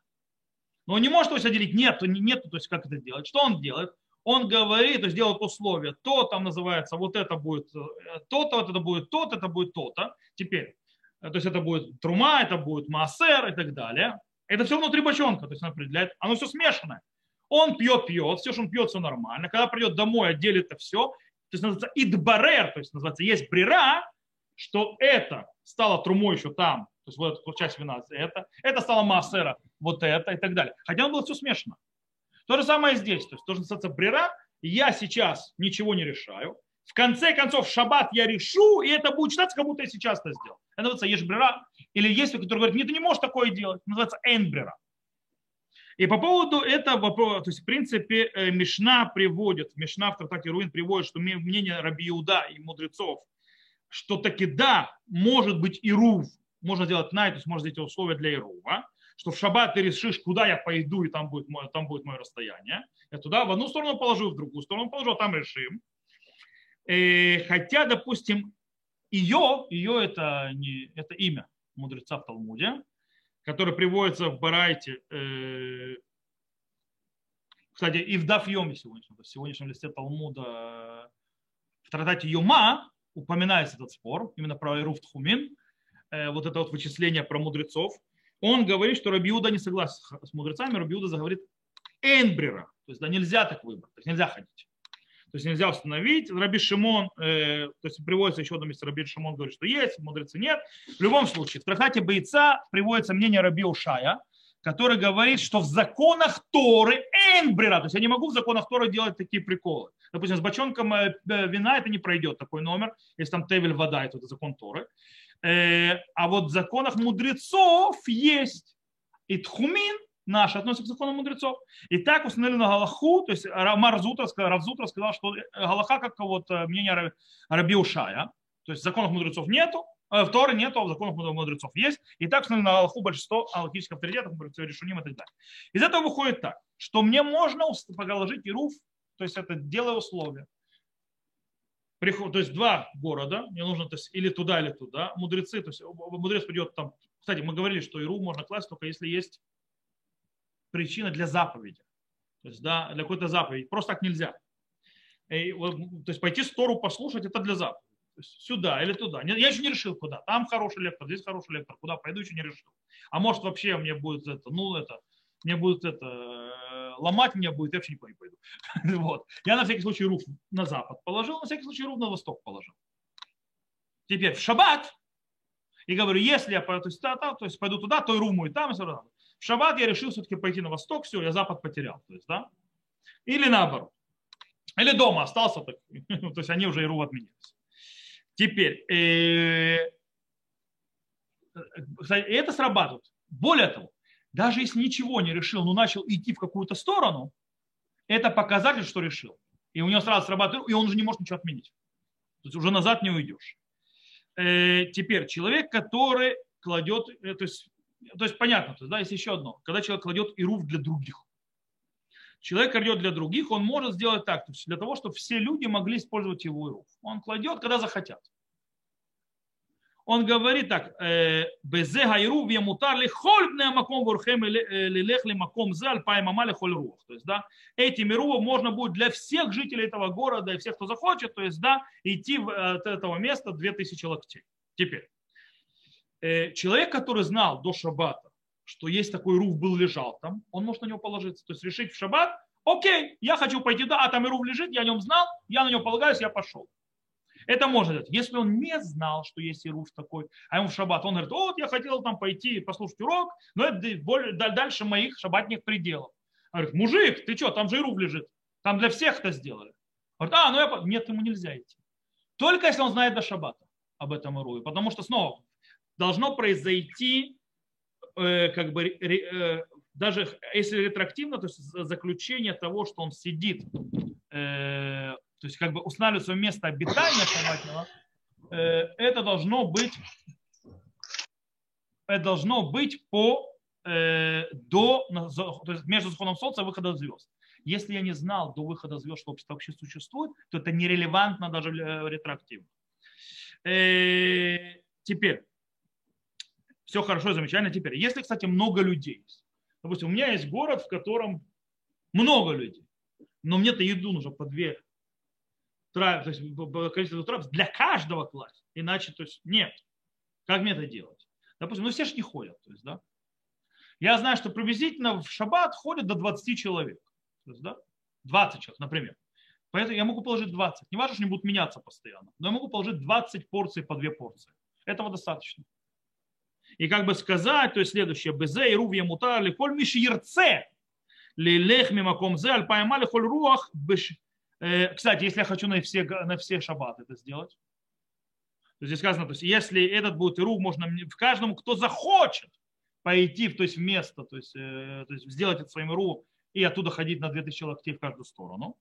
Но он не может есть, отделить. Нет, нет, то есть как это делать? Что он делает? Он говорит, то есть делает условия, то там называется, вот это будет э, то-то, вот это будет то-то, это будет то-то. Теперь, э, то есть это будет трума, это будет массер и так далее. Это все внутри бочонка, то есть он определяет, оно все смешанное. Он пьет, пьет, все, что он пьет, все нормально. Когда придет домой, отделит это все. То есть называется идбарер, то есть называется есть брера, что это стало трумой еще там, то есть вот эта часть вина это, это стало массера, вот это и так далее. Хотя оно было все смешано. То же самое здесь, то есть то, что называется брера, я сейчас ничего не решаю, в конце концов, в шаббат я решу, и это будет считаться, как будто я сейчас это сделал. Это называется ешбрера. Или есть, который говорит, нет, ты не можешь такое делать. Называется энбрера. И по поводу этого, то есть, в принципе, э, Мишна приводит, Мишна в трактате Руин приводит, что мнение Раби Иуда и мудрецов, что таки да, может быть Ирув, можно сделать най, то есть можно сделать условия для Ирува, что в шаббат ты решишь, куда я пойду, и там будет мое, там будет мое расстояние. Я туда в одну сторону положу, в другую сторону положу, а там решим. Э, хотя, допустим, ее, ее это, не, это имя мудреца в Талмуде, которое приводится в Барайте, э, кстати, и в Дафьеме сегодняшнем, в сегодняшнем листе Талмуда, в трактате Юма упоминается этот спор, именно про Ируф Тхумин, э, вот это вот вычисление про мудрецов. Он говорит, что Рабиуда не согласен с мудрецами, Рабиуда заговорит Энбрера, то есть да, нельзя так выбрать, то есть нельзя ходить. То есть нельзя установить. Раби Шимон, э, то есть приводится еще одно место, Раби Шимон говорит, что есть, мудрецы нет. В любом случае, в трактате бойца приводится мнение Раби Ушая, который говорит, что в законах Торы энбрера, то есть я не могу в законах Торы делать такие приколы. Допустим, с бочонком э, вина это не пройдет такой номер, если там тевель вода, это закон Торы. Э, а вот в законах мудрецов есть. И тхумин наши относятся к закону мудрецов. И так установили на Галаху, то есть Марзутра, Равзутра сказал, что Галаха как вот э, мнение Раби Ушая, то есть законов мудрецов нету, э, в Торе нету, а в законах мудрецов есть. И так установили на Галаху большинство аллахических авторитетов, мудрецов решуним и так далее. Из этого выходит так, что мне можно положить Ируф, то есть это делая условия. То есть два города, мне нужно то есть, или туда, или туда. Мудрецы, то есть мудрец придет там. Кстати, мы говорили, что Иру можно класть только если есть причина для заповеди. То есть, да, для какой-то заповеди. Просто так нельзя. И, то есть пойти стору послушать, это для заповеди. Сюда или туда. Я еще не решил, куда. Там хороший лектор, здесь хороший лектор. Куда пойду, еще не решил. А может вообще мне будет это, ну это, мне будет это, э, ломать меня будет, я вообще никуда не пойду. вот. Я на всякий случай руф на запад положил, на всякий случай руф на восток положил. Теперь в шаббат, и говорю, если я то есть, то, то есть пойду туда, то и руму и там, и сюда. В шаббат я решил все-таки пойти на восток, все, я запад потерял. То есть, да? Или наоборот. Или дома остался, так, то есть они уже Иру отменились. Теперь, э, кстати, это срабатывает. Более того, даже если ничего не решил, но начал идти в какую-то сторону, это показатель, что решил. И у него сразу срабатывает, и он уже не может ничего отменить. То есть уже назад не уйдешь. Э, теперь человек, который кладет, э, то есть то есть понятно, то есть, да, есть еще одно. Когда человек кладет ируф для других. Человек кладет для других, он может сделать так, то есть для того, чтобы все люди могли использовать его ируф. Он кладет, когда захотят. Он говорит так, «Э, безе гайру вемутар ли хольбне маком вурхем лилех ли маком зе альпай мама ли холь рух. То есть, да, этим ирувом можно будет для всех жителей этого города и всех, кто захочет, то есть, да, идти от этого места 2000 локтей. Теперь, Э, человек, который знал до шаббата, что есть такой руф был лежал там, он может на него положиться. То есть решить в шаббат, окей, я хочу пойти, да, а там и руф лежит, я о нем знал, я на него полагаюсь, я пошел. Это можно делать. Если он не знал, что есть Ируф такой, а ему в шаббат, он говорит, вот я хотел там пойти послушать урок, но это более, дальше моих шаббатных пределов. Он говорит, мужик, ты что, там же Ируф лежит. Там для всех это сделали. Говорит, а, ну я... Нет, ему нельзя идти. Только если он знает до шаббата об этом Ируе. Потому что снова должно произойти э, как бы э, даже если ретроактивно, то есть заключение того, что он сидит, э, то есть как бы устанавливает свое место обитания шаббатного, э, это должно быть это должно быть по до то есть между заходом солнца и выходом звезд. Если я не знал до выхода звезд, что общество вообще существует, то это нерелевантно даже ретроактивно. Теперь, все хорошо, замечательно. Теперь, если, кстати, много людей есть, допустим, у меня есть город, в котором много людей, но мне-то еду нужно по две то есть количество трапез для каждого класса, иначе, то есть нет. Как мне это делать? Допустим, ну все же не ходят, то есть, да. Я знаю, что приблизительно в шаббат ходят до 20 человек. То есть, да? 20 человек, например. Поэтому я могу положить 20. Не важно, что они будут меняться постоянно. Но я могу положить 20 порций по 2 порции. Этого достаточно. И как бы сказать, то есть следующее, безе и рувья мутар, коль миш ерце, лилех мимаком зе, альпаймали холь руах, кстати, если я хочу на все, на все шаббаты это сделать, то здесь сказано, то есть если этот будет ирув, можно в каждому, кто захочет пойти, то есть в место, то есть, то есть сделать это своим иру и оттуда ходить на 2000 локтей в каждую сторону.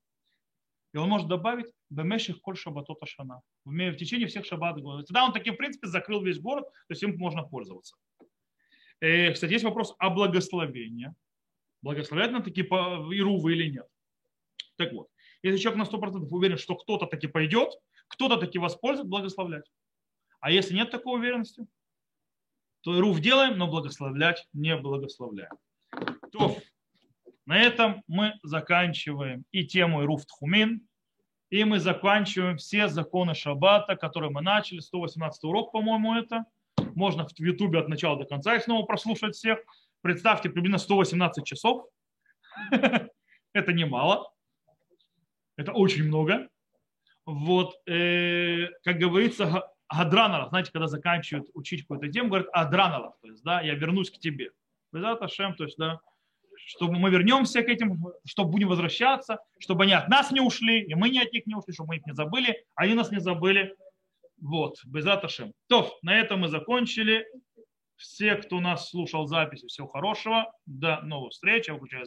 И он может добавить бемеших коль шабатот ашана. В течение всех шаббатов. Тогда он таким, в принципе, закрыл весь город, то есть им можно пользоваться. И, кстати, есть вопрос о благословении. Благословлять на такие ирувы или нет. Так вот, если человек на 100% уверен, что кто-то таки пойдет, кто-то таки воспользуется, благословлять. А если нет такой уверенности, то ирув делаем, но благословлять не благословляем. То на этом мы заканчиваем и тему Ируф Тхумин, и мы заканчиваем все законы Шаббата, которые мы начали. 118 урок, по-моему, это. Можно в Ютубе от начала до конца их снова прослушать всех. Представьте, примерно 118 часов. Это немало. Это очень много. Вот, э, как говорится, Гадранова, знаете, когда заканчивают учить какую-то тему, говорят Адранова, то есть, да, я вернусь к тебе. Ашем, то есть, да, чтобы мы вернемся к этим, чтобы будем возвращаться, чтобы они от нас не ушли, и мы не от них не ушли, чтобы мы их не забыли, а они нас не забыли. Вот, Безаташем. То, на этом мы закончили. Все, кто нас слушал записи, всего хорошего. До новых встреч. Я выключаю